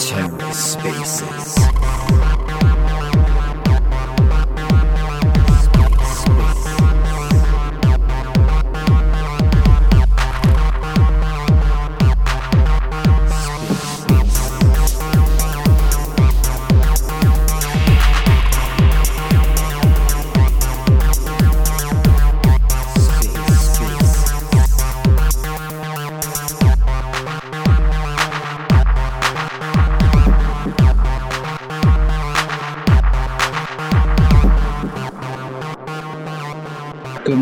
TerraSpaces.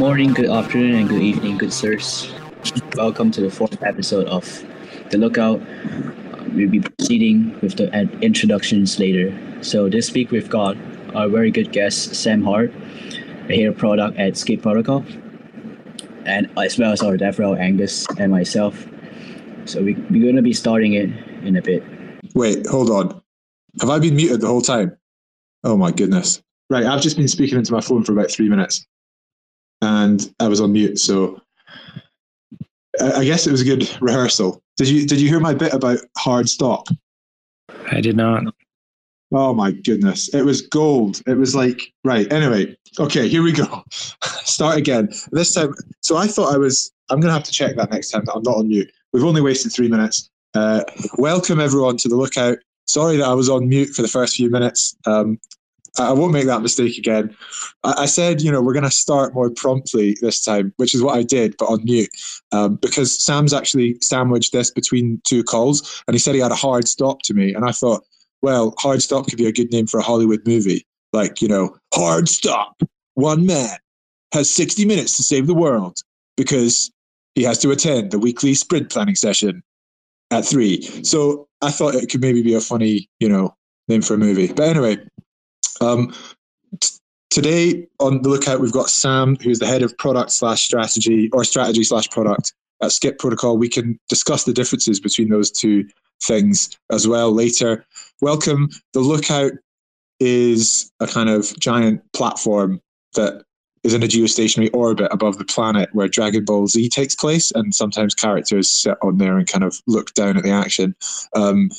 Morning, good afternoon, and good evening, good sirs. Welcome to the fourth episode of The Lookout. We'll be proceeding with the introductions later. So this week we've got our very good guest, Sam Hart, a head of product at Skip Protocol, and as well as our DevRel, Angus, and myself. So we, we're going to be starting it in a bit. Wait, hold on. Have I been muted the whole time? Oh my goodness. Right, I've just been speaking into my phone for about three minutes and I was on mute. So I guess it was a good rehearsal. Did you did you hear my bit about hard stop? I did not. Oh my goodness. It was gold. It was like right. Anyway, okay, here we go. Start again. This time so I thought I was I'm gonna have to check that next time that I'm not on mute. We've only wasted three minutes. Uh, welcome everyone to the lookout. Sorry that I was on mute for the first few minutes. Um, I won't make that mistake again. I, said, you know, we're going to start more promptly this time, which is what I did, but on mute, um, because Sam's actually sandwiched this between two calls, and he said he had a hard stop to me, and I thought, well, hard stop could be a good name for a Hollywood movie, like you know, hard stop. One man has sixty minutes to save the world because he has to attend the weekly sprint planning session at three. So I thought it could maybe be a funny, you know, name for a movie. But anyway, um, t- today on the lookout, we've got Sam, who's the head of product slash strategy or strategy slash product at Skip Protocol. We can discuss the differences between those two things as well later. Welcome. The lookout is a kind of giant platform that is in a geostationary orbit above the planet where Dragon Ball Z takes place, and sometimes characters sit on there and kind of look down at the action. Um,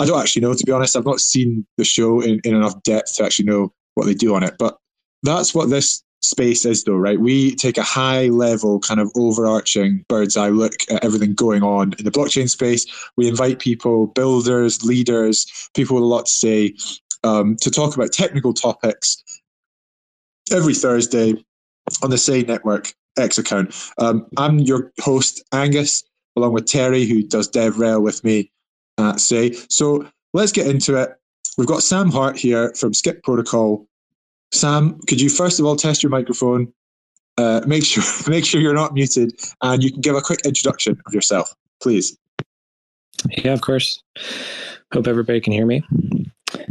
I don't actually know, to be honest. I've not seen the show in, in enough depth to actually know what they do on it. But that's what this space is, though, right? We take a high level, kind of overarching bird's eye look at everything going on in the blockchain space. We invite people, builders, leaders, people with a lot to say, um, to talk about technical topics every Thursday on the Sei Network X account. Um, I'm your host, Angus, along with Terry, who does DevRel with me uh, Sei. So let's get into it. We've got Sam Hart here from Skip Protocol. Sam, could you first of all test your microphone? Uh, make sure make sure you're not muted, and you can give a quick introduction of yourself, please. Yeah, of course. Hope everybody can hear me.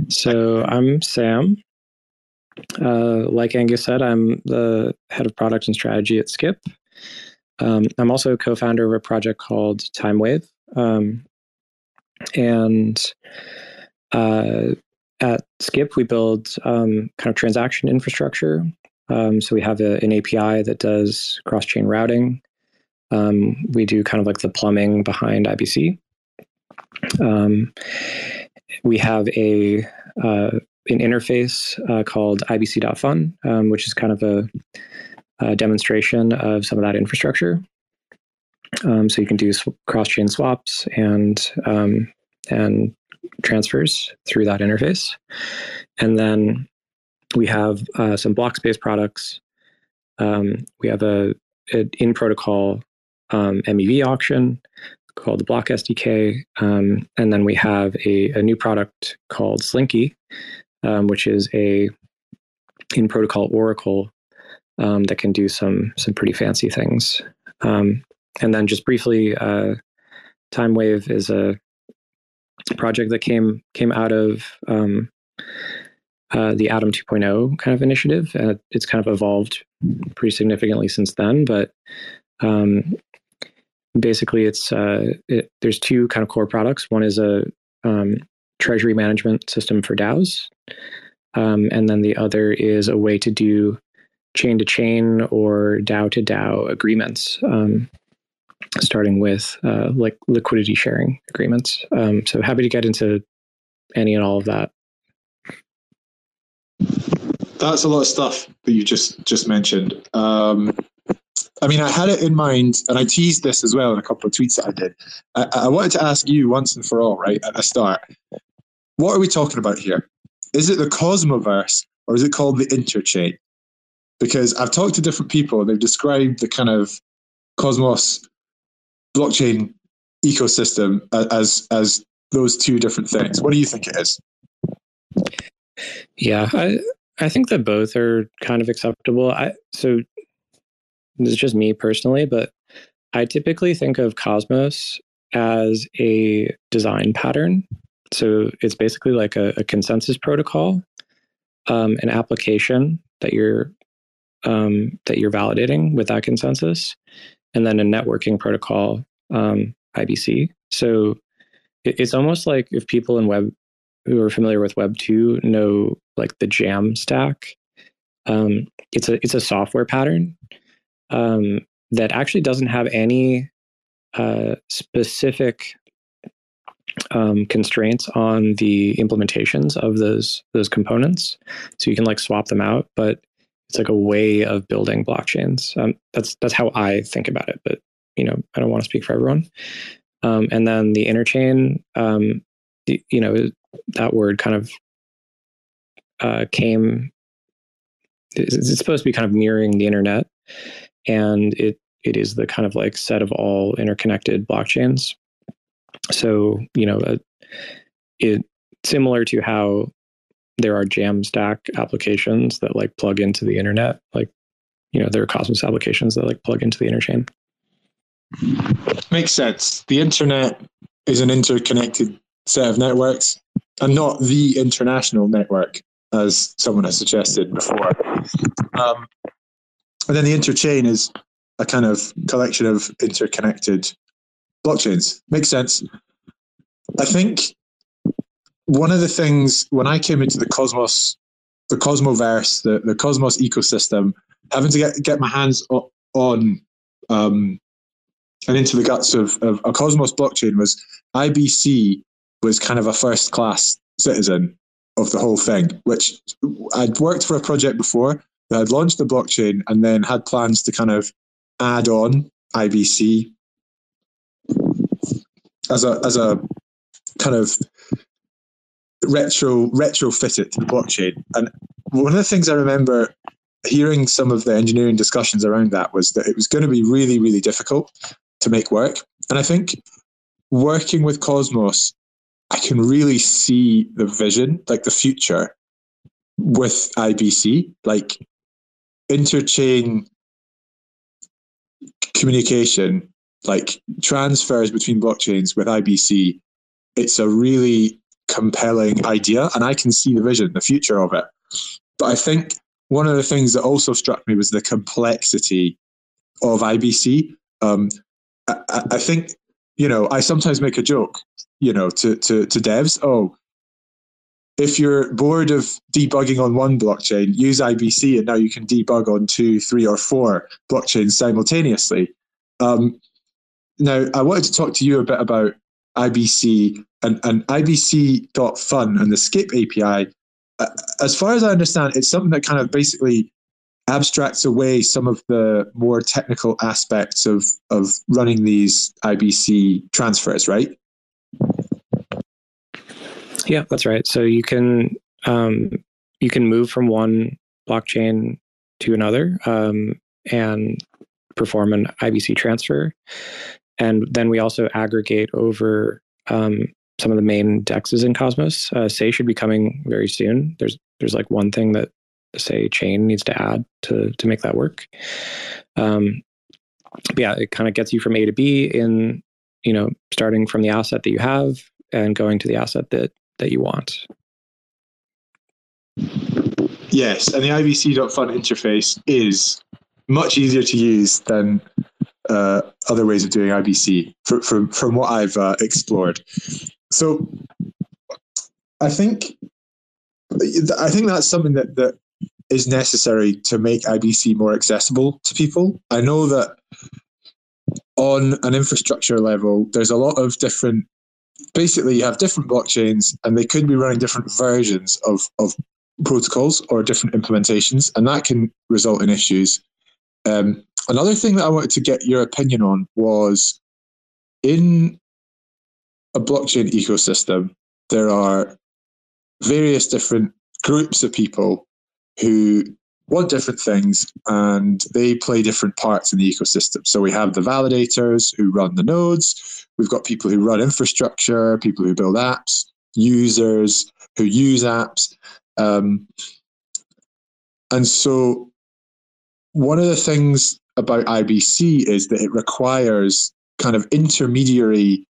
So I'm Sam. Uh, like Angus said, I'm the head of product and strategy at Skip. Um, I'm also co-founder of a project called TimeWave, um, and uh, at Skip, we build um, kind of transaction infrastructure. Um, so we have a, an API that does cross chain routing. Um, we do kind of like the plumbing behind IBC. Um, we have a uh, an interface uh, called IBC.fun, um, which is kind of a, a, demonstration of some of that infrastructure. Um, so you can do cross-chain swaps and um, and transfers through that interface, and then we have uh, some block-based products. Um, we have a, a in protocol um, MEV auction called the Block SDK, um, and then we have a, a, new product called Slinky, um, which is a in protocol Oracle that can do some some pretty fancy things. Um, and then just briefly, uh, TimeWave is a project that came came out of um, uh, the Atom 2.0 kind of initiative. Uh, it's kind of evolved pretty significantly since then, but um, basically, it's uh, it, there's two kind of core products. One is a um, treasury management system for DAOs, um, and then the other is a way to do chain to chain or DAO to DAO agreements, um, starting with uh, like liquidity sharing agreements. Um, so happy to get into any and all of that. That's a lot of stuff that you just just mentioned. Um, I mean, I had it in mind, and I teased this as well in a couple of tweets that I did. I, I wanted to ask you once and for all, right at the start, what are we talking about here? Is it the Cosmoverse or is it called the Interchain? Because I've talked to different people and they've described the kind of Cosmos blockchain ecosystem as as those two different things. What do you think it is? Yeah, I I think that both are kind of acceptable. I so this is just me personally, but I typically think of Cosmos as a design pattern. So it's basically like a, a consensus protocol, um, an application that you're um, that you're validating with that consensus, and then a networking protocol, um, IBC. So it, it's almost like if people in Web who are familiar with Web two know like the Jamstack. Um, it's a it's a software pattern um, that actually doesn't have any uh, specific um, constraints on the implementations of those those components. So you can like swap them out, but it's like a way of building blockchains. Um, that's that's how I think about it. But you know, I don't want to speak for everyone. Um, and then the interchain, um, you know, that word kind of uh, came. It's supposed to be kind of mirroring the internet, and it it is the kind of like set of all interconnected blockchains. So you know, uh, it similar to how there are Jamstack applications that like plug into the internet, like you know, there are Cosmos applications that like plug into the interchain. Makes sense. The internet is an interconnected set of networks and not the international network, as someone has suggested before. Um, and then the interchain is a kind of collection of interconnected blockchains. Makes sense. I think one of the things when I came into the Cosmos, the Cosmoverse, the, the Cosmos ecosystem, having to get, get my hands on um, and into the guts of, of a Cosmos blockchain was IBC was kind of a first class citizen of the whole thing, which I'd worked for a project before. That had launched the blockchain and then had plans to kind of add on IBC as a as a kind of retro retrofit it to the blockchain. And one of the things I remember hearing some of the engineering discussions around that was that it was going to be really, really difficult to make work. And I think working with Cosmos I can really see the vision, like the future with IBC, like interchain communication, like transfers between blockchains with IBC. It's a really compelling idea, and I can see the vision, the future of it. But I think one of the things that also struck me was the complexity of IBC. Um, I, I think you know, I sometimes make a joke, you know, to, to, to devs. Oh, if you're bored of debugging on one blockchain, use IBC and now you can debug on two, three, or four blockchains simultaneously. Um, now, I wanted to talk to you a bit about IBC and, and IBC.fun and the skip API. Uh, as far as I understand, it's something that kind of basically abstracts away some of the more technical aspects of of running these IBC transfers, right? Yeah, that's right. So you can um, you can move from one blockchain to another um, and perform an IBC transfer, and then we also aggregate over um, some of the main dexes in Cosmos. Uh, Sei should be coming very soon. There's there's like one thing that Sei chain needs to add to to make that work. Um, yeah, it kind of gets you from A to B in you know starting from the asset that you have and going to the asset that that you want. Yes, and the IBC.fun interface is much easier to use than uh, other ways of doing IBC from what I've uh, explored. So I think I think that's something that that is necessary to make IBC more accessible to people? I know that on an infrastructure level, there's a lot of different. Basically, you have different blockchains, and they could be running different versions of of protocols or different implementations, and that can result in issues. Um, another thing that I wanted to get your opinion on was in a blockchain ecosystem, there are various different groups of people who want different things and they play different parts in the ecosystem. So we have the validators who run the nodes, we've got people who run infrastructure, people who build apps, users who use apps. Um, and so one of the things about IBC is that it requires kind of intermediary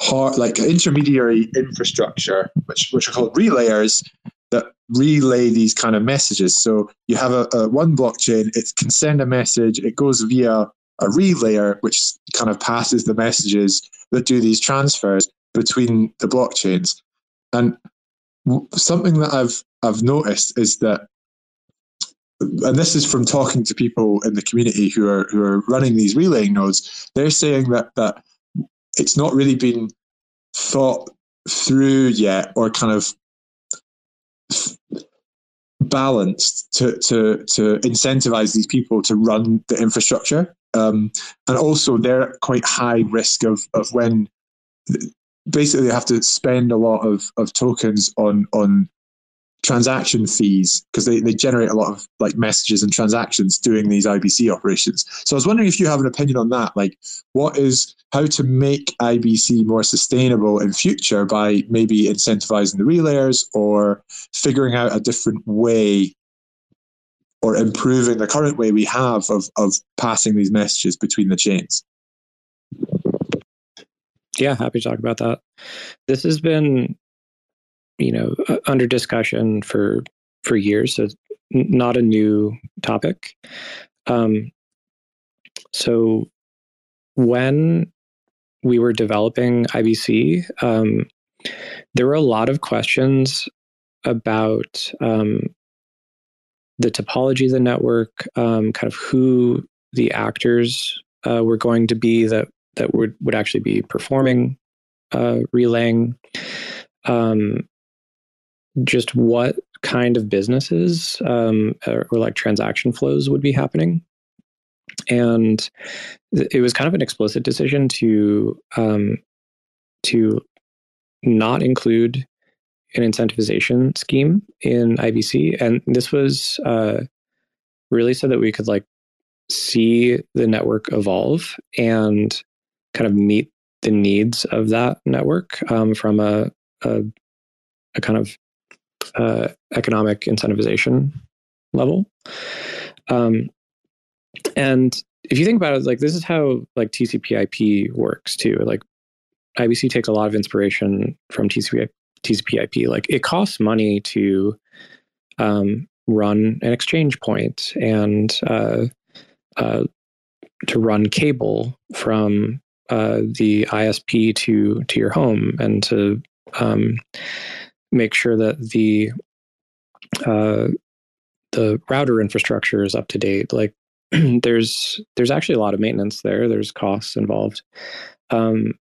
hard, like intermediary infrastructure, which which are called relayers, that relay these kind of messages. So you have a, a one blockchain, it can send a message, it goes via a relayer, which kind of passes the messages that do these transfers between the blockchains. And something that I've I've noticed is that and this is from talking to people in the community who are who are running these relaying nodes, they're saying that that it's not really been thought through yet or kind of balanced to to to incentivize these people to run the infrastructure. Um, and also they're quite high risk of of when basically they have to spend a lot of of tokens on on transaction fees because they, they generate a lot of like messages and transactions doing these IBC operations. So I was wondering if you have an opinion on that. Like, what is how to make IBC more sustainable in future by maybe incentivizing the relayers or figuring out a different way or improving the current way we have of of passing these messages between the chains. Yeah, happy to talk about that. This has been you know under discussion for for years. So not a new topic. Um, so when we were developing IBC, um, there were a lot of questions about um, the topology of the network, um, kind of who the actors uh, were going to be that that would would actually be performing uh, relaying. Um, just what kind of businesses um, or, or, like transaction flows would be happening. And it was kind of an explicit decision to um, to not include an incentivization scheme in IBC, and this was uh, really so that we could like see the network evolve and kind of meet the needs of that network um, from a, a, a kind of uh, economic incentivization level. Um, and if you think about it, like this is how like TCP/IP works too. Like IBC takes a lot of inspiration from TCP TCP/IP. Like it costs money to um, run an exchange point and uh, uh, to run cable from uh, the ISP to to your home and to um, make sure that the uh, the router infrastructure is up to date. Like there's there's actually a lot of maintenance there. There's costs involved, um,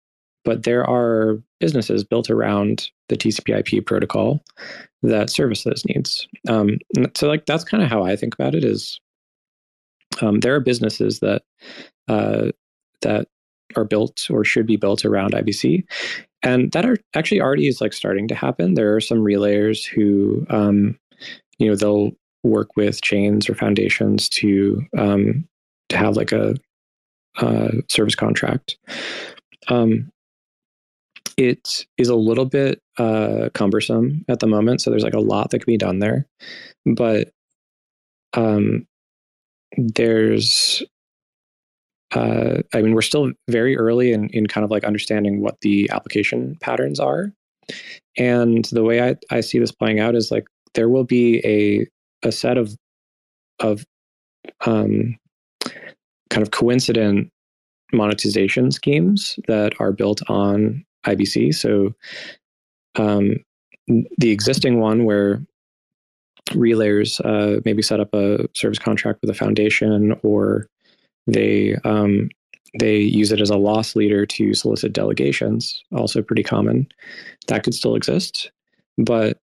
but there are businesses built around the TCP/IP protocol that service those needs. Um, so like that's kind of how I think about it. Is um, there are businesses that uh, that are built or should be built around IBC, and that are actually already is like starting to happen. There are some relayers who, um, you know, they'll work with chains or foundations to um, to have like a, a service contract. Um, it is a little bit uh, cumbersome at the moment, so there's like a lot that can be done there, but um, there's uh, I mean, we're still very early in, in kind of like understanding what the application patterns are. And the way I, I see this playing out is like there will be a a set of of um, kind of coincident monetization schemes that are built on IBC. So um, the existing one where relayers uh, maybe set up a service contract with a foundation or they um, they use it as a loss leader to solicit delegations also pretty common that could still exist but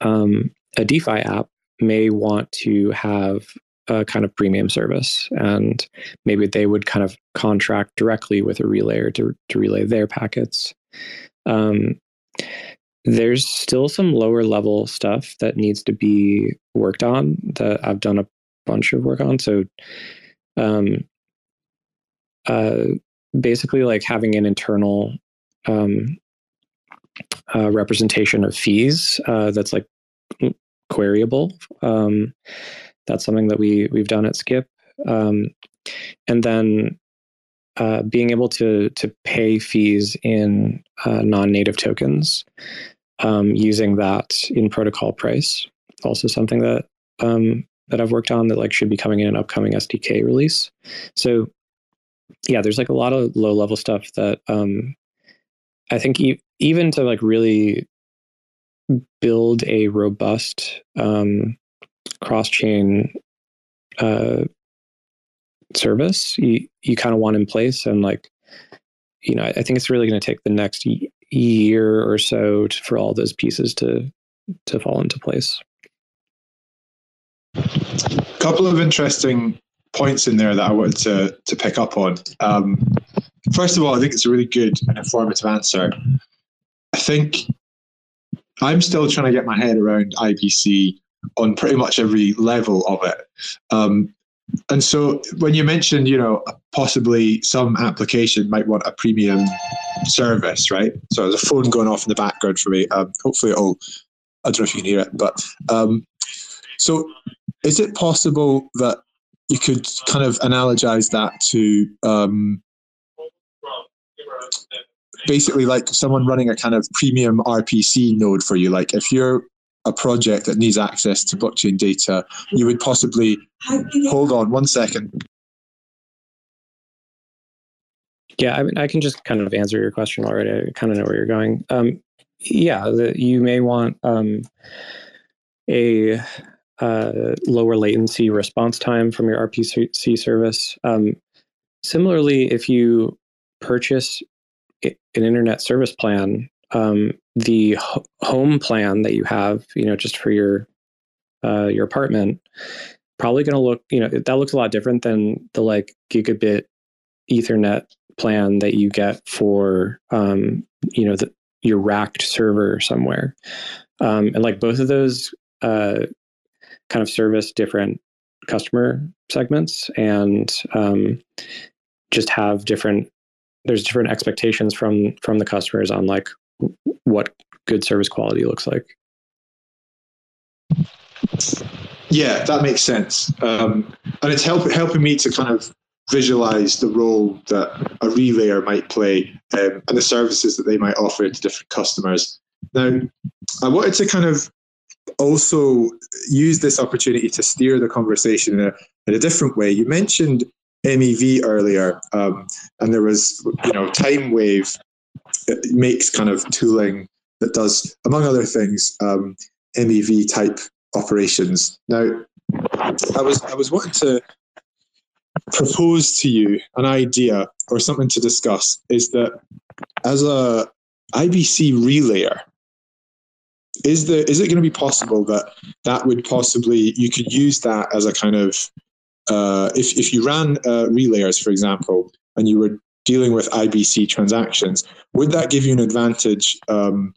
um, a defi app may want to have a kind of premium service and maybe they would kind of contract directly with a relayer to, to relay their packets um, there's still some lower level stuff that needs to be worked on that I've done a bunch of work on. So, um, uh, basically, like having an internal um, uh, representation of fees uh, that's like queryable. Um, that's something that we we've done at Skip, um, and then uh, being able to to pay fees in uh, non-native tokens um, using that in protocol price. Also something that um, that I've worked on that like should be coming in an upcoming SDK release. So yeah, there's like a lot of low level stuff that um, I think e- even to like really build a robust um, cross chain uh, service, you you kind of want in place and like you know I think it's really going to take the next year or so to, for all those pieces to to fall into place. A couple of interesting points in there that I wanted to to pick up on. Um, first of all, I think it's a really good and informative answer. I think I'm still trying to get my head around IBC on pretty much every level of it. Um, and so when you mentioned, you know, possibly some application might want a premium service, right? So there's a phone going off in the background for me. Um, hopefully it'll, I don't know if you can hear it, but um, so is it possible that you could kind of analogize that to um, basically like someone running a kind of premium RPC node for you? Like if you're a project that needs access to blockchain data, you would possibly hold on one second. Yeah, I mean, I can just kind of answer your question already. I kind of know where you're going. Um, yeah, the, you may want um, a uh, lower latency response time from your RPC service. Um, similarly, if you purchase an internet service plan, um, the ho- home plan that you have, you know, just for your uh, your apartment, probably going to look, you know, that looks a lot different than the like gigabit Ethernet plan that you get for, um, you know, the, your racked server somewhere. Um, and like both of those uh, kind of service different customer segments and um, just have different there's different expectations from from the customers on like what good service quality looks like yeah that makes sense um, and it's help, helping me to kind of visualize the role that a relayer might play um, and the services that they might offer to different customers. Now, I wanted to kind of also use this opportunity to steer the conversation in a, in a different way. You mentioned MEV earlier, um, and there was, you know, Time Wave makes kind of tooling that does, among other things, um, MEV type operations. Now, I was I was wanting to propose to you an idea or something to discuss is that as a IBC relayer, is there is it going to be possible that that would possibly you could use that as a kind of uh, if if you ran uh, relayers, for example, and you were dealing with IBC transactions, would that give you an advantage um,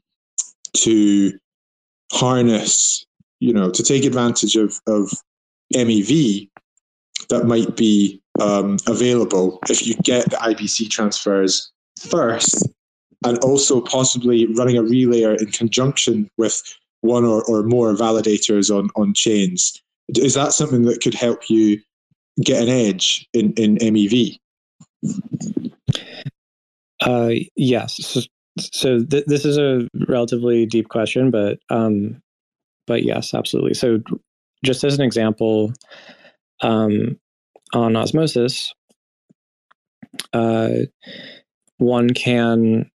to harness, you know, to take advantage of of MEV that might be um, available if you get the IBC transfers first, and also possibly running a relayer in conjunction with one or, or more validators on, on chains. Is that something that could help you get an edge in, in MEV? Uh, yes. So, th- this is a relatively deep question, but um, but yes, absolutely. So just as an example, um, on osmosis, uh, one can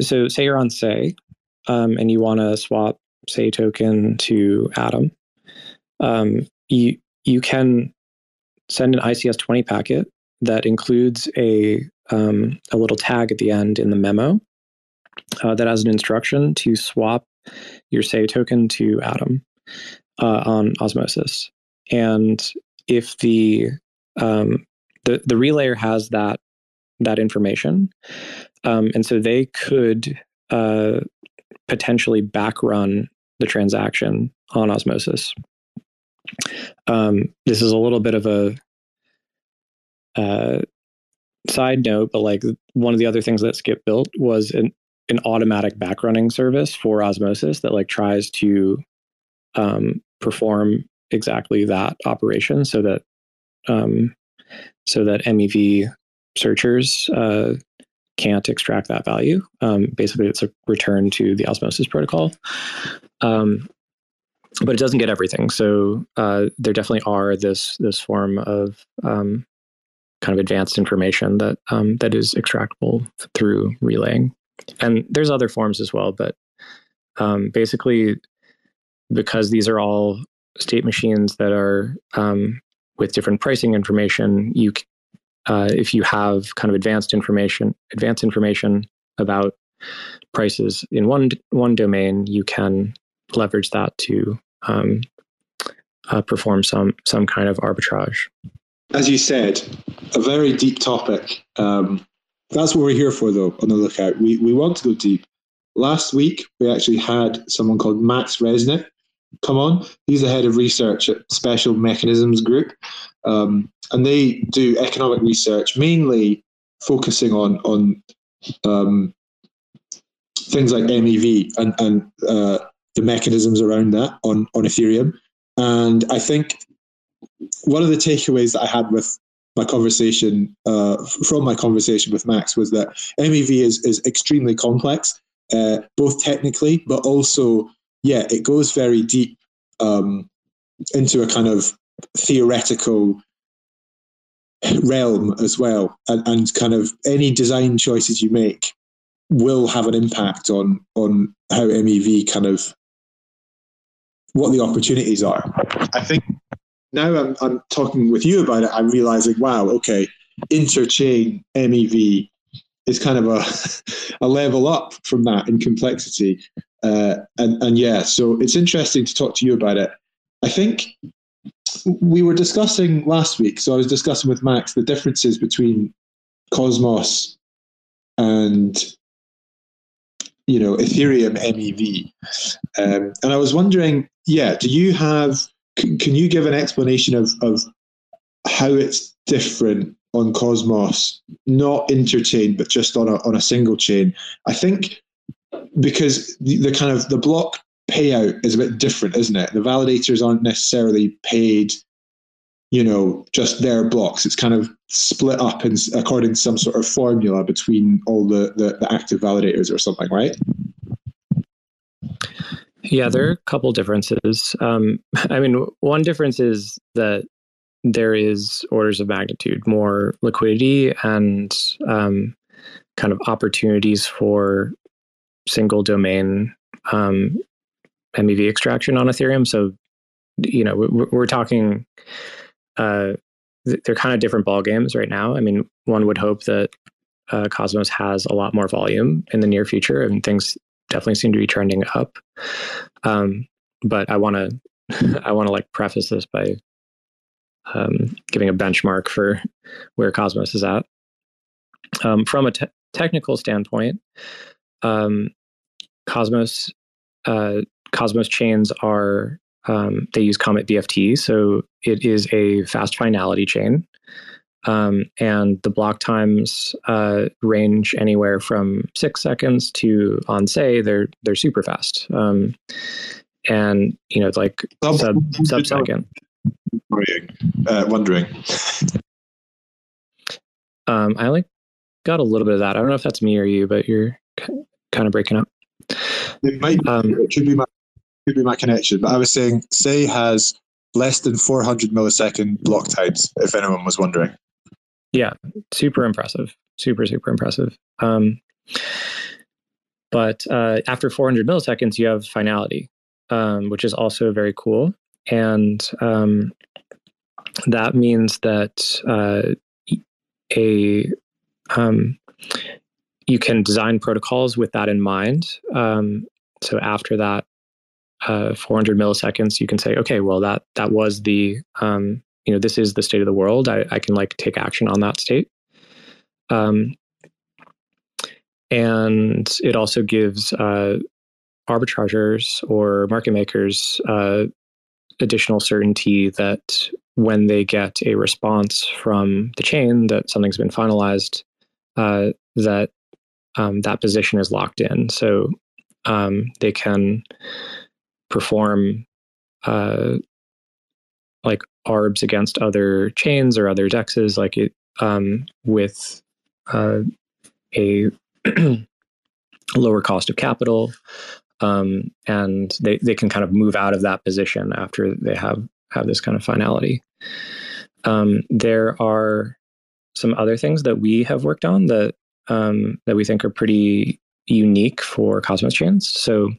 so Sei you're on say um, and you want to swap SEI token to Atom, um, you you can send an ICS20 packet that includes a um, a little tag at the end in the memo uh, that has an instruction to swap your SEI token to Atom uh, on Osmosis. And if the um, the the relayer has that that information, um, and so they could uh, potentially backrun the transaction on Osmosis. Um, this is a little bit of a uh, side note, but like one of the other things that Skip built was an an automatic backrunning service for Osmosis that like tries to um, perform exactly that operation, so that um, so that MEV searchers uh, can't extract that value. Um, basically, it's a return to the Osmosis protocol. Um, but it doesn't get everything. So uh, there definitely are this this form of um, kind of advanced information that um, that is extractable through relaying, and there's other forms as well. But um, basically, because these are all state machines that are um, with different pricing information, you uh, if you have kind of advanced information, advanced information about prices in one one domain, you can leverage that to um, uh, perform some some kind of arbitrage. As you said, a very deep topic. Um, that's what we're here for, though. On the lookout, we we want to go deep. Last week, we actually had someone called Max Resnick come on. He's the head of research at Special Mechanisms Group, um, and they do economic research mainly focusing on on um, things like MEV and and uh, the mechanisms around that on on Ethereum. And I think one of the takeaways that I had with my conversation uh, from my conversation with Max was that MEV is is extremely complex, uh, both technically, but also yeah, it goes very deep um, into a kind of theoretical realm as well, and, and kind of any design choices you make will have an impact on on how MEV kind of what the opportunities are. I think now I'm, I'm talking with you about it, I'm realizing, wow, okay, interchain MEV is kind of a, a level up from that in complexity. Uh, and, and yeah, so it's interesting to talk to you about it. I think we were discussing last week, so I was discussing with Max the differences between Cosmos and you know Ethereum MEV, um, and I was wondering, yeah, do you have? Can, you give an explanation of of how it's different on Cosmos, not interchain, but just on a on a single chain? I think because the, the kind of the block payout is a bit different, isn't it? The validators aren't necessarily paid you know, just their blocks. It's kind of split up in, according to some sort of formula between all the, the, the, active validators or something, right? Yeah, there are a couple differences. Um, I mean, one difference is that there is orders of magnitude more liquidity and um, kind of opportunities for single domain um, MEV extraction on Ethereum. So, you know, we're, we're talking, uh, they're kind of different ball games right now. I mean, one would hope that uh, Cosmos has a lot more volume in the near future, and things definitely seem to be trending up. Um, but I want to, I want to like preface this by um, giving a benchmark for where Cosmos is at. Um, from a te- technical standpoint, um, Cosmos uh, Cosmos chains are um, they use CometBFT, so it is a fast finality chain, um, and the block times uh, range anywhere from six seconds to on Sei they're they're super fast, um, and you know it's like sub sub second. Uh, wondering. Um, I like got a little bit of that. I don't know if that's me or you, but you're kind of breaking up. It might um, it should be my could be my connection, but I was saying Sei has less than 400 millisecond block times. If anyone was wondering. Yeah, super impressive. Super super impressive. Um, but uh, after 400 milliseconds, you have finality. um, which is also very cool. And um, that means that uh, a um, you can design protocols with that in mind. Um, so after that uh, 400 milliseconds, you can say, okay, well that that was the um, you know this is the state of the world. I, I can like take action on that state. Um, and it also gives uh, arbitrageurs or market makers uh, additional certainty that when they get a response from the chain that something's been finalized, uh, that um, that position is locked in. So um, they can perform uh, like arbs against other chains or other dexes, like it um, with uh, a lower cost of capital, um, and they they can kind of move out of that position after they have have this kind of finality. Um, there are some other things that we have worked on that um, that we think are pretty unique for Cosmos chains. So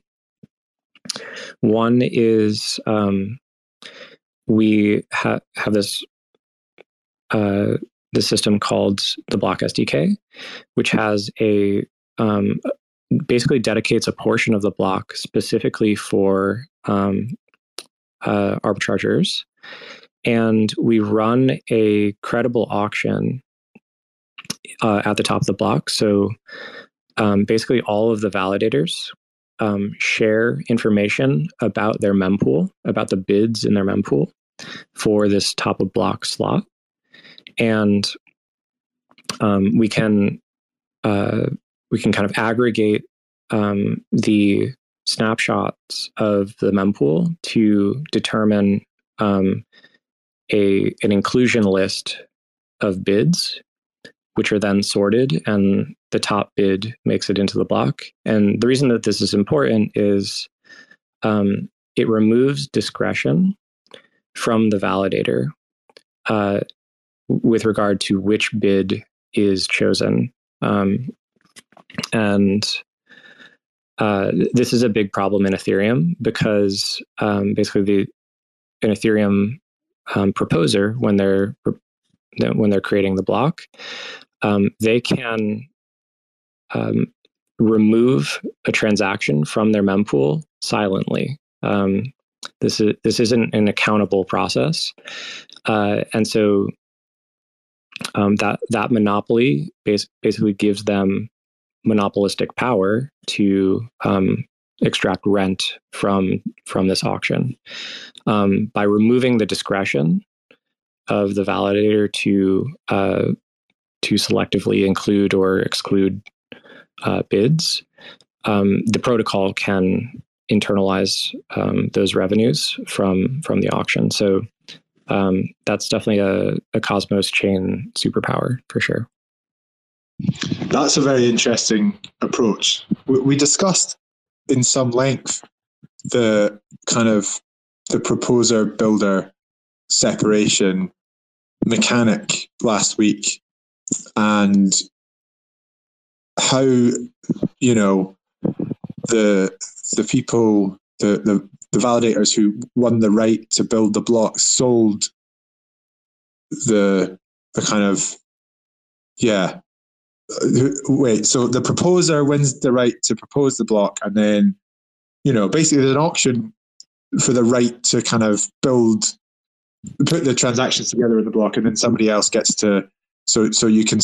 one is um, we ha- have this uh, the system called the Block SDK, which has a um, basically dedicates a portion of the block specifically for um, uh, arbitrageurs, and we run a credible auction uh, at the top of the block. So um, basically, all of the validators um, share information about their mempool, about the bids in their mempool for this top of block slot, and um, we can uh, we can kind of aggregate um, the snapshots of the mempool to determine um, a an inclusion list of bids, which are then sorted, and the top bid makes it into the block. And the reason that this is important is um, it removes discretion from the validator uh, with regard to which bid is chosen. Um, and uh, this is a big problem in Ethereum because um, basically the an Ethereum um, proposer when they're when they're creating the block, um, they can um, remove a transaction from their mempool silently. Um, this is this isn't an accountable process, uh, and so um, that that monopoly bas- basically gives them monopolistic power to um, extract rent from from this auction um, by removing the discretion of the validator to uh, to selectively include or exclude uh, bids. Um, the protocol can internalize um, those revenues from from the auction. So um, that's definitely a, a Cosmos chain superpower for sure. That's a very interesting approach. We, we discussed in some length the kind of the proposer builder separation mechanic last week and how you know the the people the, the the validators who won the right to build the block sold the the kind of yeah. Wait so the proposer wins the right to propose the block and then you know basically there's an auction for the right to kind of build put the transactions together in the block and then somebody else gets to so so you can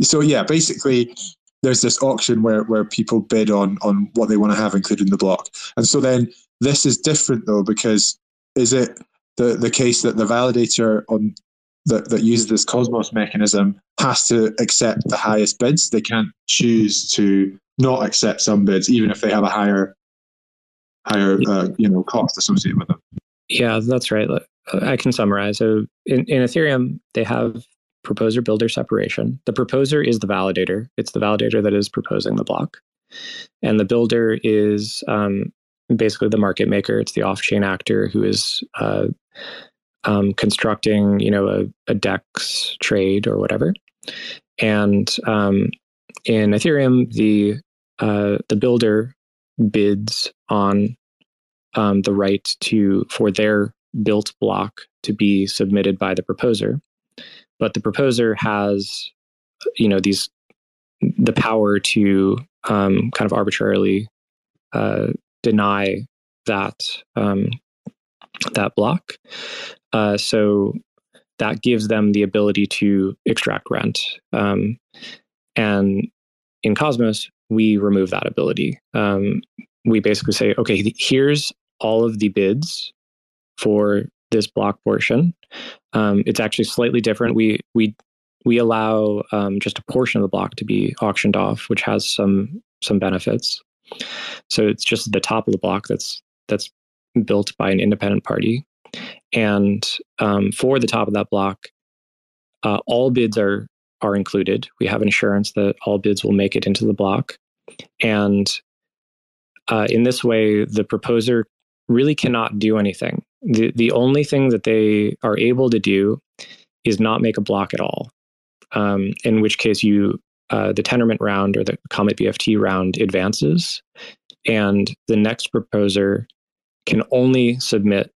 so yeah basically there's this auction where where people bid on on what they want to have included in the block and so then this is different though because is it the the case that the validator on that, that uses this Cosmos mechanism has to accept the highest bids. They can't choose to not accept some bids, even if they have a higher higher uh, you know cost associated with them. Yeah, that's right. I can summarize. So in, in Ethereum, they have proposer builder separation. The proposer is the validator. It's the validator that is proposing the block, and the builder is um, basically the market maker. It's the off-chain actor who is uh, um, constructing, you know, a, a, DEX trade or whatever. And um, in Ethereum, the uh, the builder bids on um, the right to for their built block to be submitted by the proposer, but the proposer has, you know, these the power to um, kind of arbitrarily uh, deny that um, that block. Uh, so that gives them the ability to extract rent. Um, and in Cosmos, we remove that ability. Um, we basically say, okay, here's all of the bids for this block portion. Um, it's actually slightly different. We we we allow um, just a portion of the block to be auctioned off, which has some some benefits. So it's just the top of the block that's that's built by an independent party, and um, for the top of that block, uh, all bids are are included. We have insurance that all bids will make it into the block, and uh, in this way, the proposer really cannot do anything. The the only thing that they are able to do is not make a block at all um, in which case you uh, the Tendermint round or the Comet BFT round advances, and the next proposer can only submit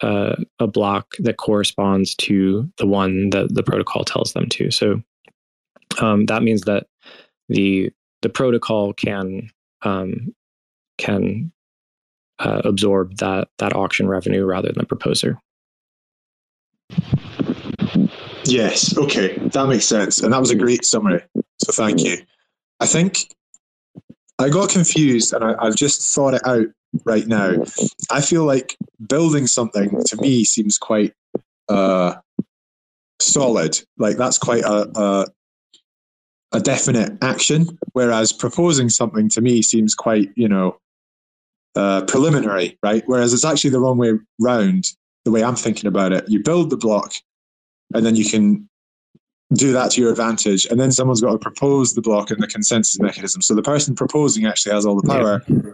uh, a block that corresponds to the one that the protocol tells them to. So um, that means that the the protocol can um, can uh, absorb that that auction revenue rather than the proposer. Yes. Okay. That makes sense. And that was a great summary. So thank you. I think I got confused and I, have just thought it out right now. I feel like building something to me seems quite uh, solid. Like that's quite a, a, a definite action, whereas proposing something to me seems quite, you know, uh, preliminary, right? Whereas it's actually the wrong way round. The way I'm thinking about it, you build the block, and then you can do that to your advantage. And then someone's got to propose the block and the consensus mechanism. So the person proposing actually has all the power. Yeah.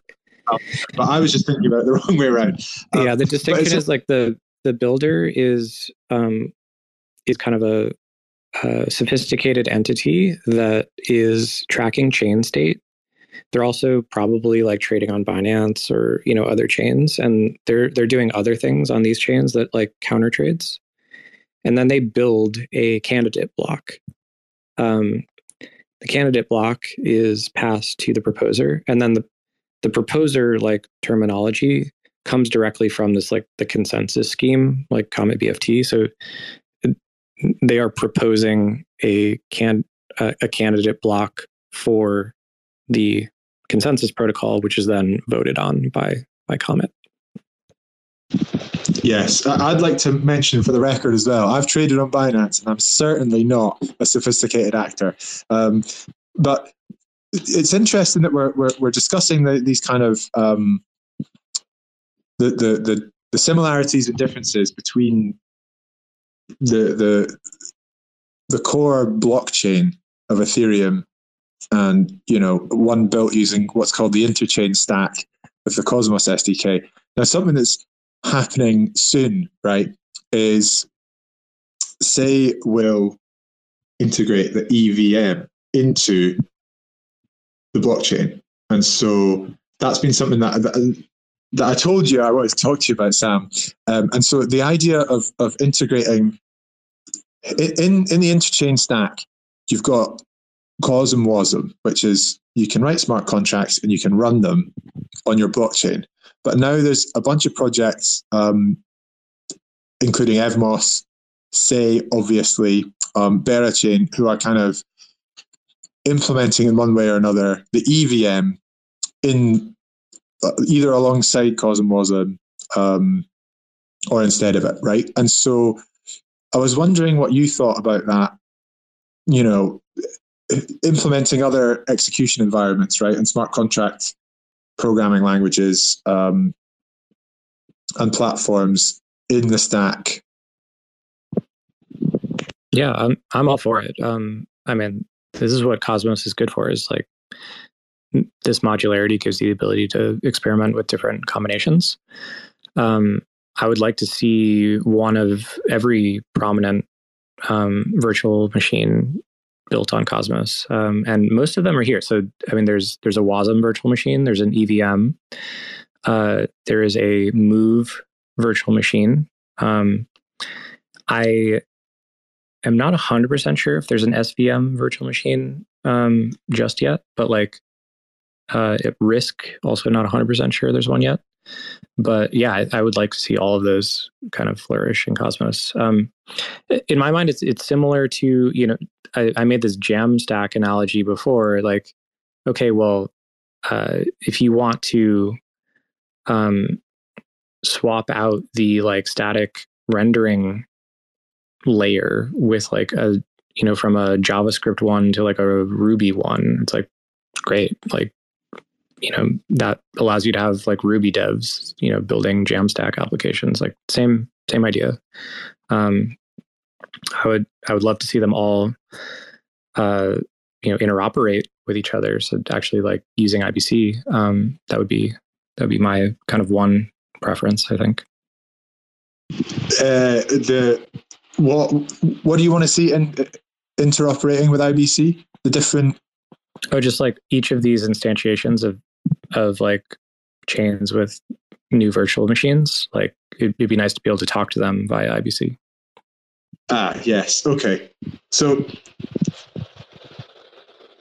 Um, but I was just thinking about it the wrong way around. Um, yeah, the distinction is like the the builder is um, is kind of a, a sophisticated entity that is tracking chain state. They're also probably like trading on Binance or you know other chains, and they're they're doing other things on these chains that like counter trades and then they build a candidate block. Um, the candidate block is passed to the proposer, and then the the proposer like terminology comes directly from this like the consensus scheme, like Comet BFT. So they are proposing a can a, a candidate block for the consensus protocol, which is then voted on by by Comet. Yes, I'd like to mention for the record as well. I've traded on Binance, and I'm certainly not a sophisticated actor. Um, but it's interesting that we're we're, we're discussing the, these kind of um, the, the the the similarities and differences between the the the core blockchain of Ethereum and you know one built using what's called the interchain stack of the Cosmos SDK. Now, something that's happening soon, right, is Sei we'll integrate the EVM into the blockchain. And so that's been something that, that, that I told you I wanted to talk to you about, Sam. Um, and so the idea of, of integrating in, in the interchain stack, you've got CosmWasm, which is you can write smart contracts and you can run them on your blockchain. But now there's a bunch of projects, um, including Evmos, Sei, obviously, um, Berachain, who are kind of implementing in one way or another the EVM in uh, either alongside CosmWasm um, or instead of it, right? And so I was wondering what you thought about that. You know, implementing other execution environments, right, and smart contract programming languages um, and platforms in the stack. Yeah, I'm I'm all for it. Um, I mean, this is what Cosmos is good for. Is like this modularity gives you the ability to experiment with different combinations. Um, I would like to see one of every prominent um, virtual machine built on Cosmos, um, and most of them are here. So I mean, there's there's a WASM virtual machine, there's an EVM, uh, there is a Move virtual machine. Um, I am not 100% sure if there's an SVM virtual machine um, just yet, but like uh, at risk, also not 100% sure there's one yet. But yeah, I, I, would like to see all of those kind of flourish in Cosmos. Um, in my mind, it's it's similar to you know I, I made this Jamstack analogy before. Like, okay, well, uh, if you want to um, swap out the like static rendering layer with like a you know from a javascript one to like a ruby one it's like great like you know that allows you to have like ruby devs you know building jamstack applications like same same idea. Um i would i would love to see them all uh you know interoperate with each other. So actually like using ibc um that would be that would be my kind of one preference i think. Uh the what what do you want to see in interoperating with ibc the different oh just like each of these instantiations of of like chains with new virtual machines. Like it'd, it'd be nice to be able to talk to them via IBC. Ah, yes. Okay. So,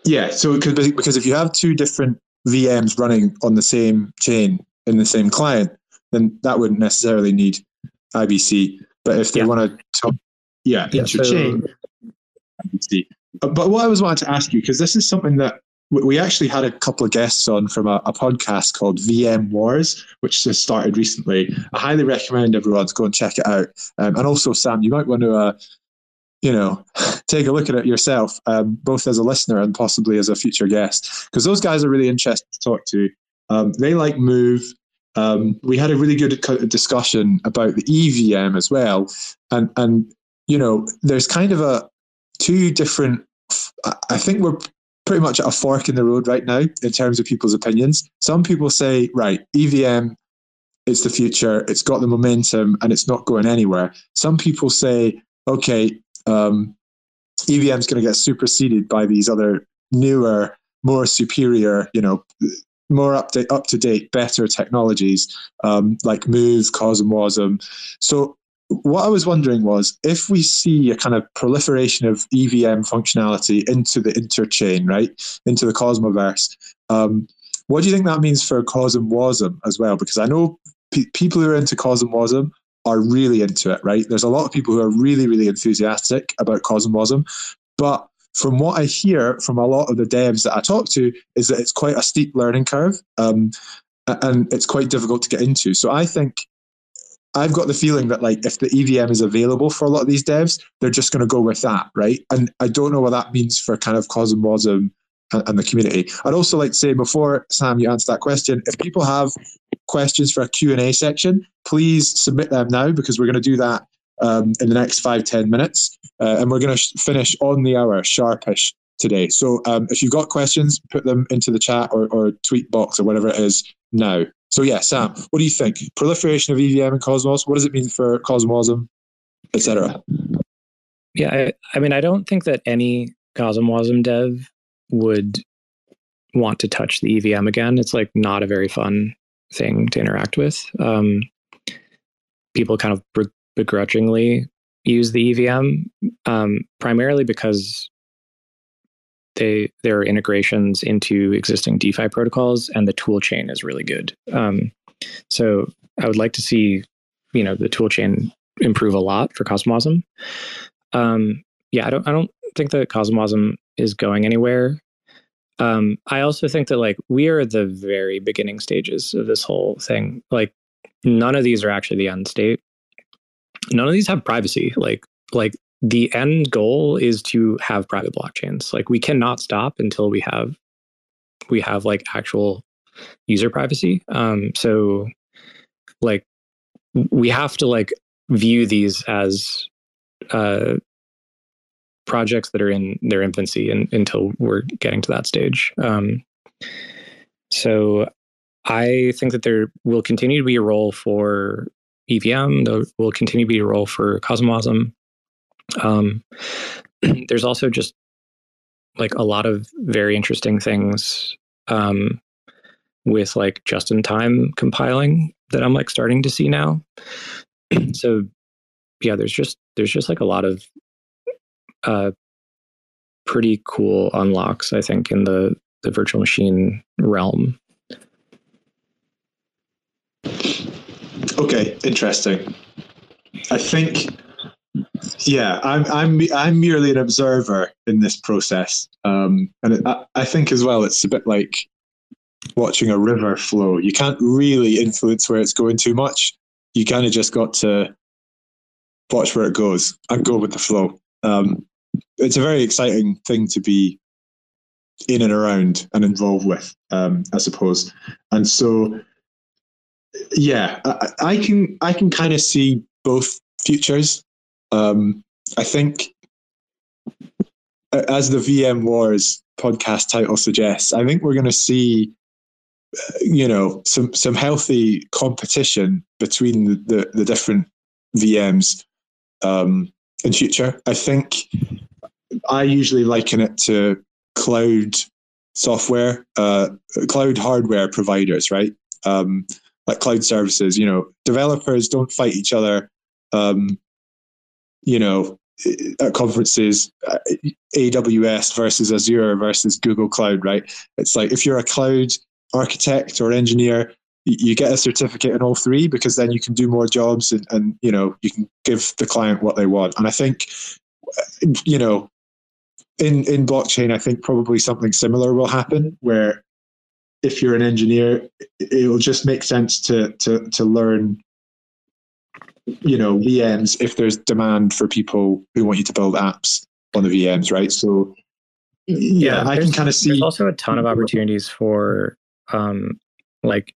yeah. So, because because if you have two different VMs running on the same chain in the same client, then that wouldn't necessarily need IBC. But if they yeah. want to talk, yeah, yeah interchain, so, IBC. But what I was wanting to ask you, because this is something that we actually had a couple of guests on from a, a, podcast called VM Wars, which has started recently. I highly recommend everyone to go and check it out. Um, and also, Sam, you might want to, uh, you know, take a look at it yourself, um, both as a listener and possibly as a future guest, because those guys are really interesting to talk to. Um, they like Move. Um, we had a really good discussion about the EVM as well, and and you know, there's kind of a two different. I think we're pretty much at a fork in the road right now in terms of people's opinions. Some people say, right, EVM, it's the future, it's got the momentum, and it's not going anywhere. Some people say, okay, um, EVM is going to get superseded by these other newer, more superior, you know, more up to, up to date, better technologies um, like Move, CosmWasm. So what I was wondering was if we see a kind of proliferation of EVM functionality into the interchain, right, into the Cosmoverse, um, what do you think that means for CosmWasm as well? Because I know pe- people who are into CosmWasm are really into it, right? There's a lot of people who are really, really enthusiastic about CosmWasm, but from what I hear from a lot of the devs that I talk to, is that it's quite a steep learning curve, um, and it's quite difficult to get into. So I think I've got the feeling that like if the EVM is available for a lot of these devs, they're just going to go with that, right? And I don't know what that means for kind of Cosmwasm and, and the community. I'd also like to say before Sam, you answer that question, if people have questions for a Q and A section, please submit them now because we're going to do that um, in the next five ten minutes, uh, and we're going to sh- finish on the hour sharpish today. So um, if you've got questions, put them into the chat or, or tweet box or whatever it is now. So yeah, Sam, what do you think? Proliferation of EVM in Cosmos. What does it mean for CosmWasm, etc.? Yeah, I, I, mean, I don't think that any CosmWasm dev would want to touch the EVM again. It's like not a very fun thing to interact with. Um, people kind of begrudgingly use the EVM, um, primarily because they there are integrations into existing DeFi protocols, and the tool chain is really good. Um, so I would like to see, you know, the tool chain improve a lot for CosmWasm. Um, yeah, I don't I don't think that CosmWasm is going anywhere. Um, I also think that like we are the very beginning stages of this whole thing. Like none of these are actually the end state. None of these have privacy. Like like the end goal is to have private blockchains. Like we cannot stop until we have we have like actual user privacy. Um, so like we have to like view these as uh, projects that are in their infancy and, until we're getting to that stage. Um, so I think that there will continue to be a role for EVM. There will continue to be a role for CosmWasm. Um, there's also just like a lot of very interesting things um, with like just in time compiling that I'm like starting to see now. so yeah, there's just there's just like a lot of uh pretty cool unlocks, I think, in the the virtual machine realm. Okay, interesting. I think yeah, I'm I'm I'm merely an observer in this process, um, and it, I, I think as well it's a bit like watching a river flow. You can't really influence where it's going too much. You kind of just got to watch where it goes and go with the flow. Um, it's a very exciting thing to be in and around and involved with, um, I suppose. And so, yeah, I, I can I can kind of see both futures. Um, I think, as the VM Wars podcast title suggests, I think we're going to see, you know, some some healthy competition between the the, the different VMs um, in future. I think I usually liken it to cloud software, uh, cloud hardware providers, right? Um, like cloud services. You know, developers don't fight each other. Um, you know, at conferences, uh, AWS versus Azure versus Google Cloud, right? It's like if you're a cloud architect or engineer, you get a certificate in all three because then you can do more jobs and, and you know you can give the client what they want. And I think, you know, in in blockchain, I think probably something similar will happen where if you're an engineer, it'll just make sense to to to learn you know VMs if there's demand for people who want you to build apps on the VMs, right? So yeah, yeah I can kind of see. There's also a ton of opportunities for um, like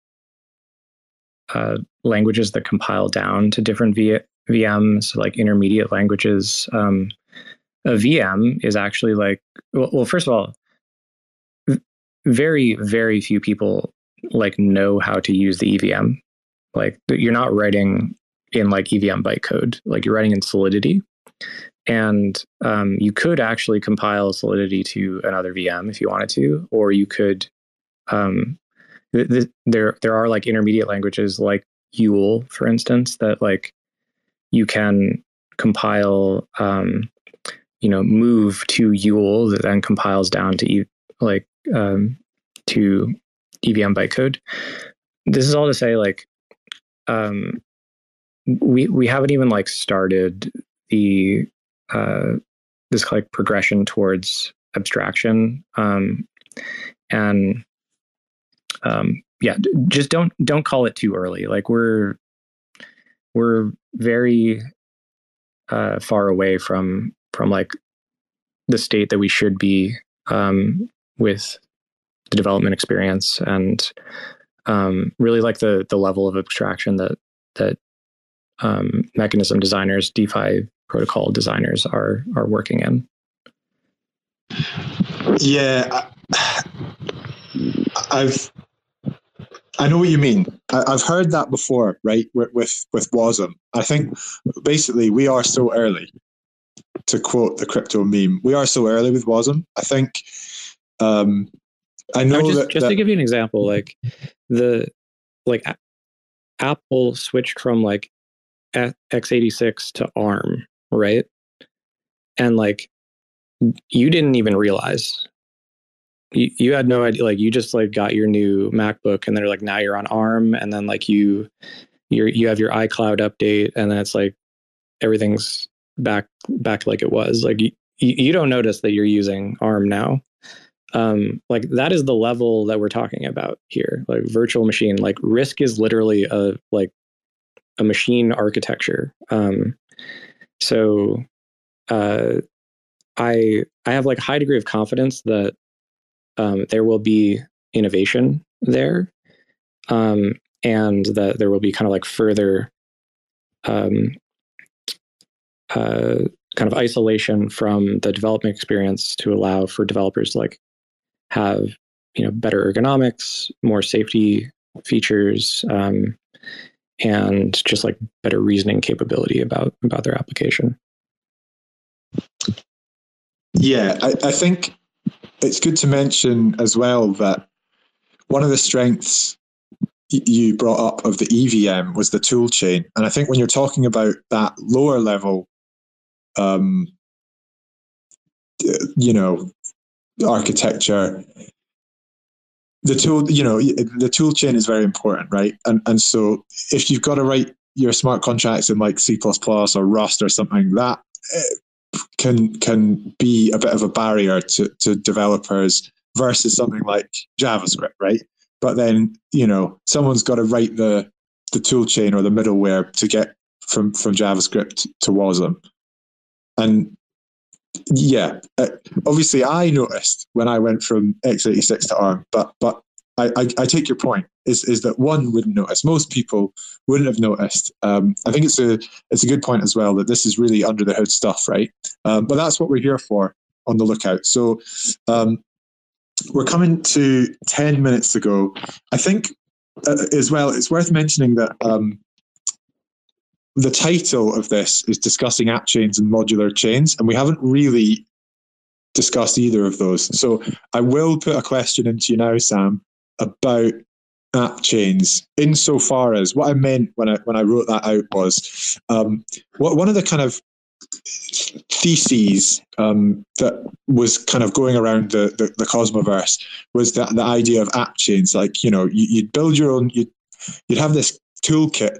uh, languages that compile down to different v- VMs, like intermediate languages. Um, a VM is actually like well, well, first of all, very very few people like know how to use the EVM. Like you're not writing in like EVM bytecode. Like you're writing in Solidity, and um, you could actually compile Solidity to another VM if you wanted to, or you could. Um, th- th- there, there are like intermediate languages like Yul, for instance, that like you can compile, um, you know, move to Yul that then compiles down to e- like um, to EVM bytecode. This is all to say, like, um, we we haven't even like started the uh, this like progression towards abstraction um, and um, yeah just don't don't call it too early. Like we're we're very uh, far away from from like the state that we should be um, with the development experience and um, really like the the level of abstraction that that um, mechanism designers, DeFi protocol designers are are working in. Yeah, I, I've I know what you mean. I, have heard that before, right? With with, with WASM. I think basically we are so early. To quote the crypto meme, we are so early with WASM. I think. Um, I know just, that, just that, to give you an example, like the like Apple switched from like x86 to ARM, right? And like you didn't even realize. You, you had no idea like you just like got your new macbook and they're like now you're on arm and then like you you you have your icloud update and then it's like everything's back back like it was. Like you, you don't notice that you're using arm now. Um like that is the level that we're talking about here. Like virtual machine like RISC is literally a like a machine architecture. Um, so uh, I I have like a high degree of confidence that um, there will be innovation there, um, and that there will be kind of like further um, uh, kind of isolation from the development experience to allow for developers to like have you know better ergonomics, more safety features, um, and just like better reasoning capability about about their application. Yeah, I, I think it's good to mention as well that one of the strengths you brought up of the EVM was the tool chain. And I think when you're talking about that lower level, um, you know, architecture, the tool, you know, the tool chain is very important, right? And and so if you've got to write your smart contracts in like C or Rust or something, that eh, can can be a bit of a barrier to, to developers versus something like JavaScript, right? But then, you know, someone's got to write the the tool chain or the middleware to get from from JavaScript to WASM. And yeah, uh, obviously I noticed when I went from x86 to ARM, but but I, I, I, take your point is is that one wouldn't notice. Most people wouldn't have noticed. Um, I think it's a it's a good point as well that this is really under the hood stuff, right? Um, but that's what we're here for on the lookout. So um, we're coming to 10 minutes ago. I think uh, as well, it's worth mentioning that um, the title of this is discussing app chains and modular chains, and we haven't really discussed either of those. So I will put a question into you now, Sam, about app chains insofar as what I meant when I when I wrote that out was um, what one of the kind of theses um, that was kind of going around the, the, the Cosmoverse was that the idea of app chains. Like, you know, you, would build your own, you'd, you'd have this toolkit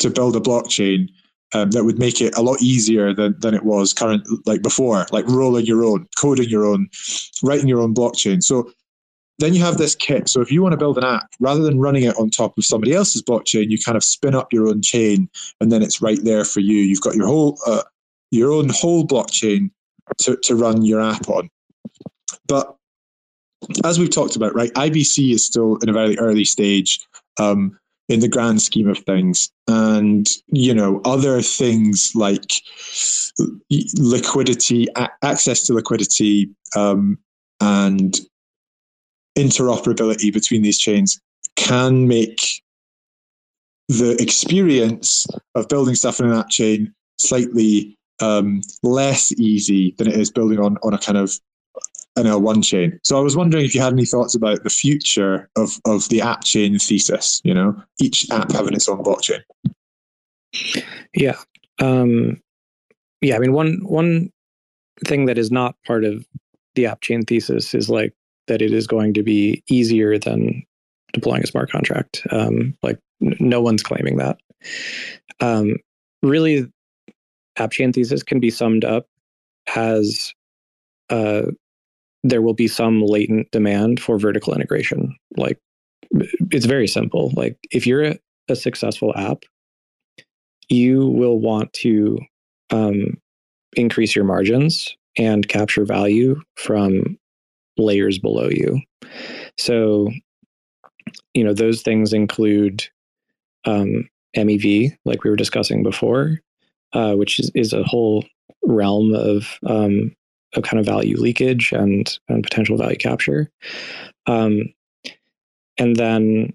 to build a blockchain um, that would make it a lot easier than, than it was current, like before, like rolling your own, coding your own, writing your own blockchain. So then you have this kit. So if you want to build an app, rather than running it on top of somebody else's blockchain, you kind of spin up your own chain, and then it's right there for you. You've got your whole uh, your own whole blockchain to, to run your app on. But as we've talked about, right, IBC is still in a very early stage um, in the grand scheme of things. And, you know, other things like liquidity, access to liquidity, um, and interoperability between these chains can make the experience of building stuff in an app chain slightly um, less easy than it is building on on a kind of an L1 chain. So I was wondering if you had any thoughts about the future of of the app chain thesis. You know, each app having its own blockchain. Yeah, um, yeah. I mean, one one thing that is not part of the app chain thesis is like that it is going to be easier than deploying a smart contract. Um, like n- no one's claiming that. Um, really, app chain thesis can be summed up as uh, there will be some latent demand for vertical integration. Like it's very simple. Like if you're a, successful app, you will want to um, increase your margins and capture value from layers below you. So, you know, those things include um, MEV, like we were discussing before uh, which is, is a whole realm of um, of kind of value leakage and and potential value capture. Um, and then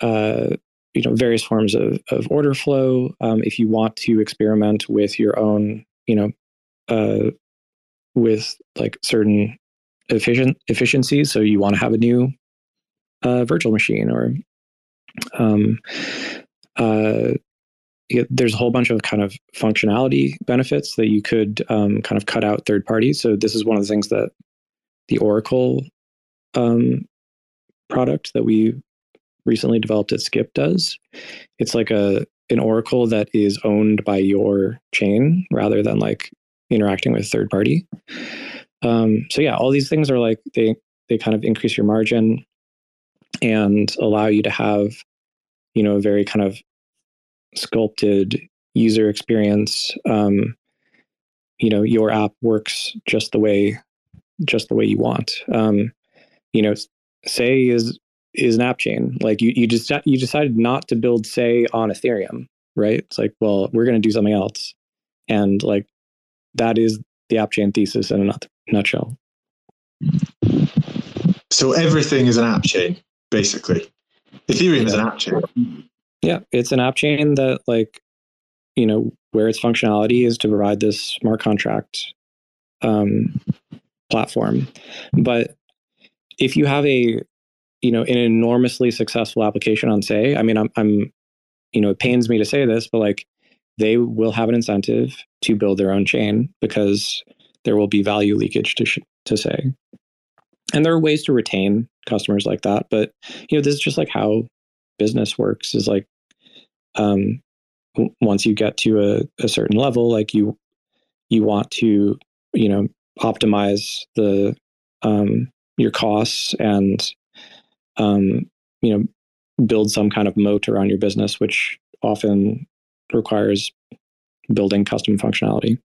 uh, you know various forms of, of order flow. Um, if you want to experiment with your own, you know, uh, with like certain efficient efficiencies, so you want to have a new uh, virtual machine or um, uh, there's a whole bunch of kind of functionality benefits that you could um, kind of cut out third parties. So this is one of the things that the Oracle um, product that we recently developed at Skip does. It's like a an Oracle that is owned by your chain rather than like interacting with third party. Um, so yeah, all these things are like they they kind of increase your margin and allow you to have you know a very kind of sculpted user experience. Um, you know your app works just the way just the way you want. Um, you know Sei is is an app chain like you you just you decided not to build Sei on ethereum right? It's like well we're going to do something else. And like that is the app chain thesis in a nutshell. So everything is an app chain basically. Ethereum is an app chain yeah, it's an app chain that like, you know, where its functionality is to provide this smart contract um, platform. But if you have a you know, an enormously successful application on Sei, I mean, I'm, I'm, you know, it pains me to say this, but like they will have an incentive to build their own chain because there will be value leakage to, sh- to Sei. And there are ways to retain customers like that. But, you know, this is just like how business works is like, um, once you get to a, a certain level, like you, you want to, you know, optimize the, um, your costs and um, you know build some kind of moat around your business, which often requires building custom functionality.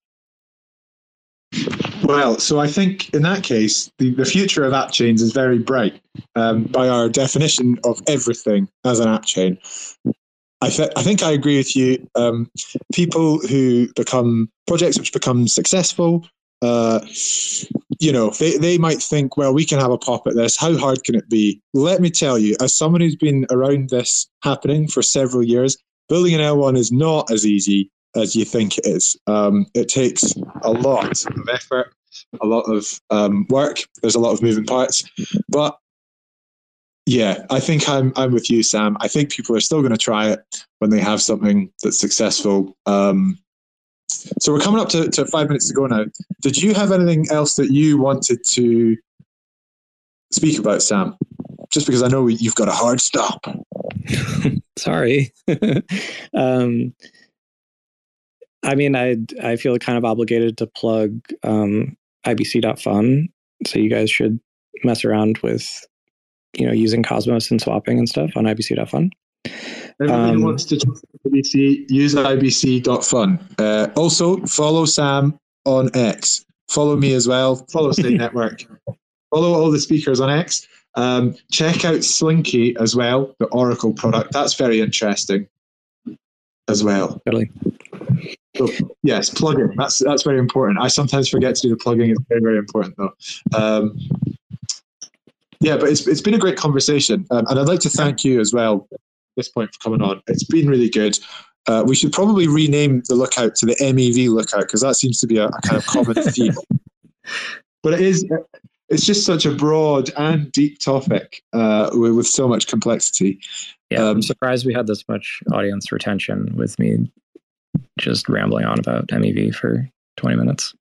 Well, so I think in that case, the, the future of app chains is very bright um, by our definition of everything as an app chain. I, th- I think I agree with you. Um, people who become projects which become successful uh, you know, they, they might think, well, we can have a pop at this. How hard can it be? Let me tell you, as someone who's been around this happening for several years, building an L1 is not as easy as you think it is. Um, it takes a lot of effort, a lot of um, work. There's a lot of moving parts, but yeah, I think I'm I'm with you, Sam. I think people are still going to try it when they have something that's successful. Um, so we're coming up to, to five minutes to go now. Did you have anything else that you wanted to speak about, Sam? Just because I know you've got a hard stop. Sorry. um, I mean, I I feel kind of obligated to plug um, IBC.fun. So you guys should mess around with, you know, using Cosmos and swapping and stuff on IBC.fun. Everyone um, wants to talk IBC, use ibc.fun. Uh, also, follow Sam on X. Follow me as well. Follow State Network. Follow all the speakers on X. Um, check out Slinky as well, the Oracle product. That's very interesting as well. Totally. So, yes, plugging. That's that's very important. I sometimes forget to do the plugging. It's very very important though. Um, yeah, but it's it's been a great conversation, um, and I'd like to thank you as well at this point for coming on. It's been really good. Uh, we should probably rename the lookout to the MEV lookout because that seems to be a, a kind of common theme. But it is, it's just such a broad and deep topic uh, with, with, so much complexity. Yeah, um, I'm surprised we had this much audience retention with me just rambling on about MEV for 20 minutes.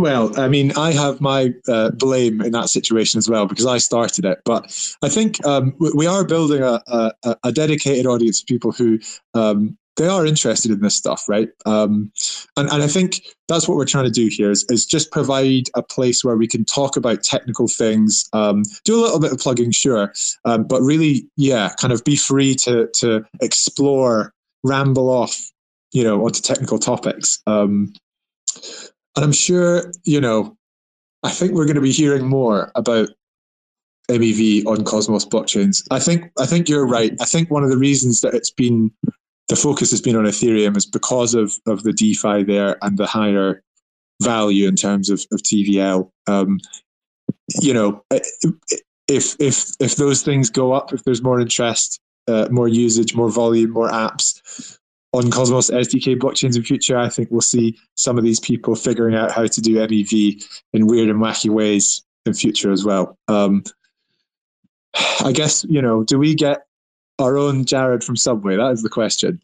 Well, I mean, I have my uh, blame in that situation as well because I started it. But I think um, we are building a, a, a, dedicated audience of people who um, they are interested in this stuff, right? Um, and, and I think that's what we're trying to do here is, is just provide a place where we can talk about technical things, um, do a little bit of plugging, sure, um, but really, yeah, kind of be free to to explore, ramble off, you know, onto technical topics. And I'm sure, you know, I think we're going to be hearing more about MEV on Cosmos blockchains. I think I think you're right. I think one of the reasons that it's been the focus has been on Ethereum is because of of the DeFi there and the higher value in terms of, of TVL. Um, you know, if if if those things go up, if there's more interest, uh, more usage, more volume, more apps, on Cosmos SDK blockchains in future, I think we'll see some of these people figuring out how to do MEV in weird and wacky ways in future as well. Um, I guess, you know, do we get our own Jared from Subway? That is the question.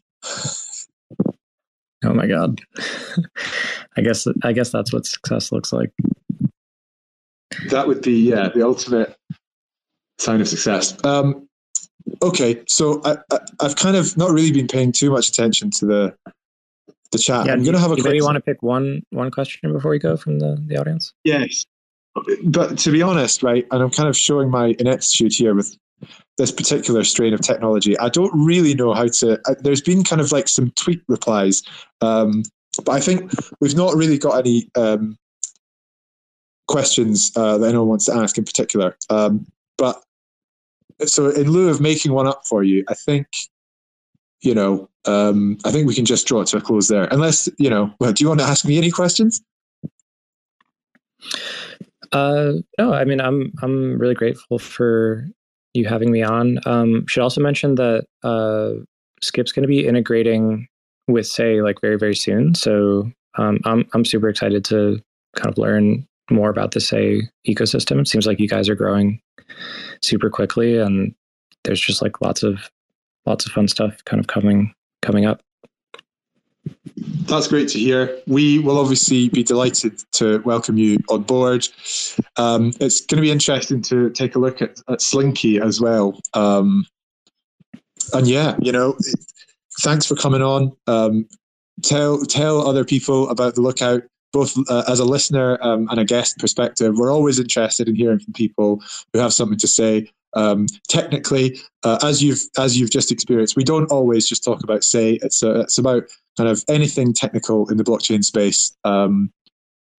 Oh my God. I guess I guess that's what success looks like. That would be yeah, the ultimate sign of success. Um, okay, so I, I, have kind of not really been paying too much attention to the the chat. Yeah, I'm going to have a. Do you want to pick one one question before we go from the the audience? Yes, but to be honest, right, and I'm kind of showing my ineptitude here with this particular strain of technology. I don't really know how to. Uh, there's been kind of like some tweet replies, um, but I think we've not really got any um, questions uh, that anyone wants to ask in particular. Um, but so in lieu of making one up for you, I think, you know, um, I think we can just draw it to a close there. Unless, you know, well, do you want to ask me any questions? Uh, no, I mean, I'm I'm really grateful for you having me on. Um, should also mention that uh, Skip's going to be integrating with Sei like very very soon. So um, I'm I'm super excited to kind of learn more about the Sei ecosystem. It seems like you guys are growing super quickly, and there's just like lots of lots of fun stuff kind of coming coming up. That's great to hear. We will obviously be delighted to welcome you on board. Um, it's going to be interesting to take a look at, at Slinky as well. Um, and yeah, you know, thanks for coming on. Um, tell tell other people about the lookout both uh, as a listener um, and a guest perspective, we're always interested in hearing from people who have something to say. Um, technically, uh, as you've as you've just experienced, we don't always just talk about Sei. It's uh, it's about kind of anything technical in the blockchain space. Um,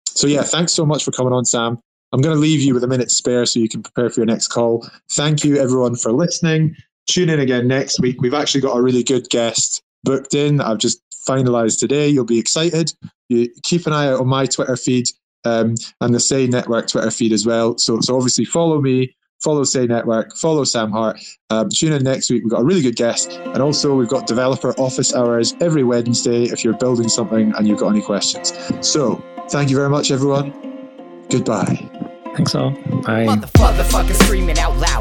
so yeah, thanks so much for coming on, Sam. I'm going to leave you with a minute spare so you can prepare for your next call. Thank you everyone for listening. Tune in again next week. We've actually got a really good guest booked in. I've just finalized today. You'll be excited. You keep an eye out on my Twitter feed um, and the Sei Network Twitter feed as well. So, so obviously follow me, follow Sei Network, follow Sam Hart. Um, tune in next week. We've got a really good guest, and also we've got developer office hours every Wednesday if you're building something and you've got any questions. So, thank you very much, everyone. Goodbye. Thanks all. Bye. Motherfuckers screaming out loud,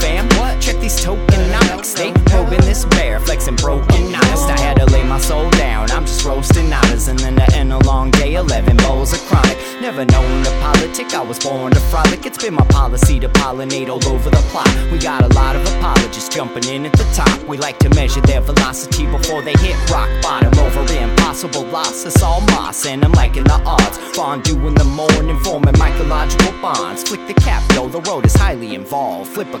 fam, what? Check these tokenomics. They probing this bear, flexing broken honest. I had to lay my soul down. I'm just roasting nadas, and then to end a long day, 11 bowls of chronic. Never known to politic, I was born to frolic. It's been my policy to pollinate all over the plot. We got a lot of apologists jumping in at the top. We like to measure their velocity before they hit rock bottom over impossible loss. It's all moss, and I'm liking the odds. Fondue in the morning, forming mycological bonds. Flick the cap, yo, the road is highly involved. Flip a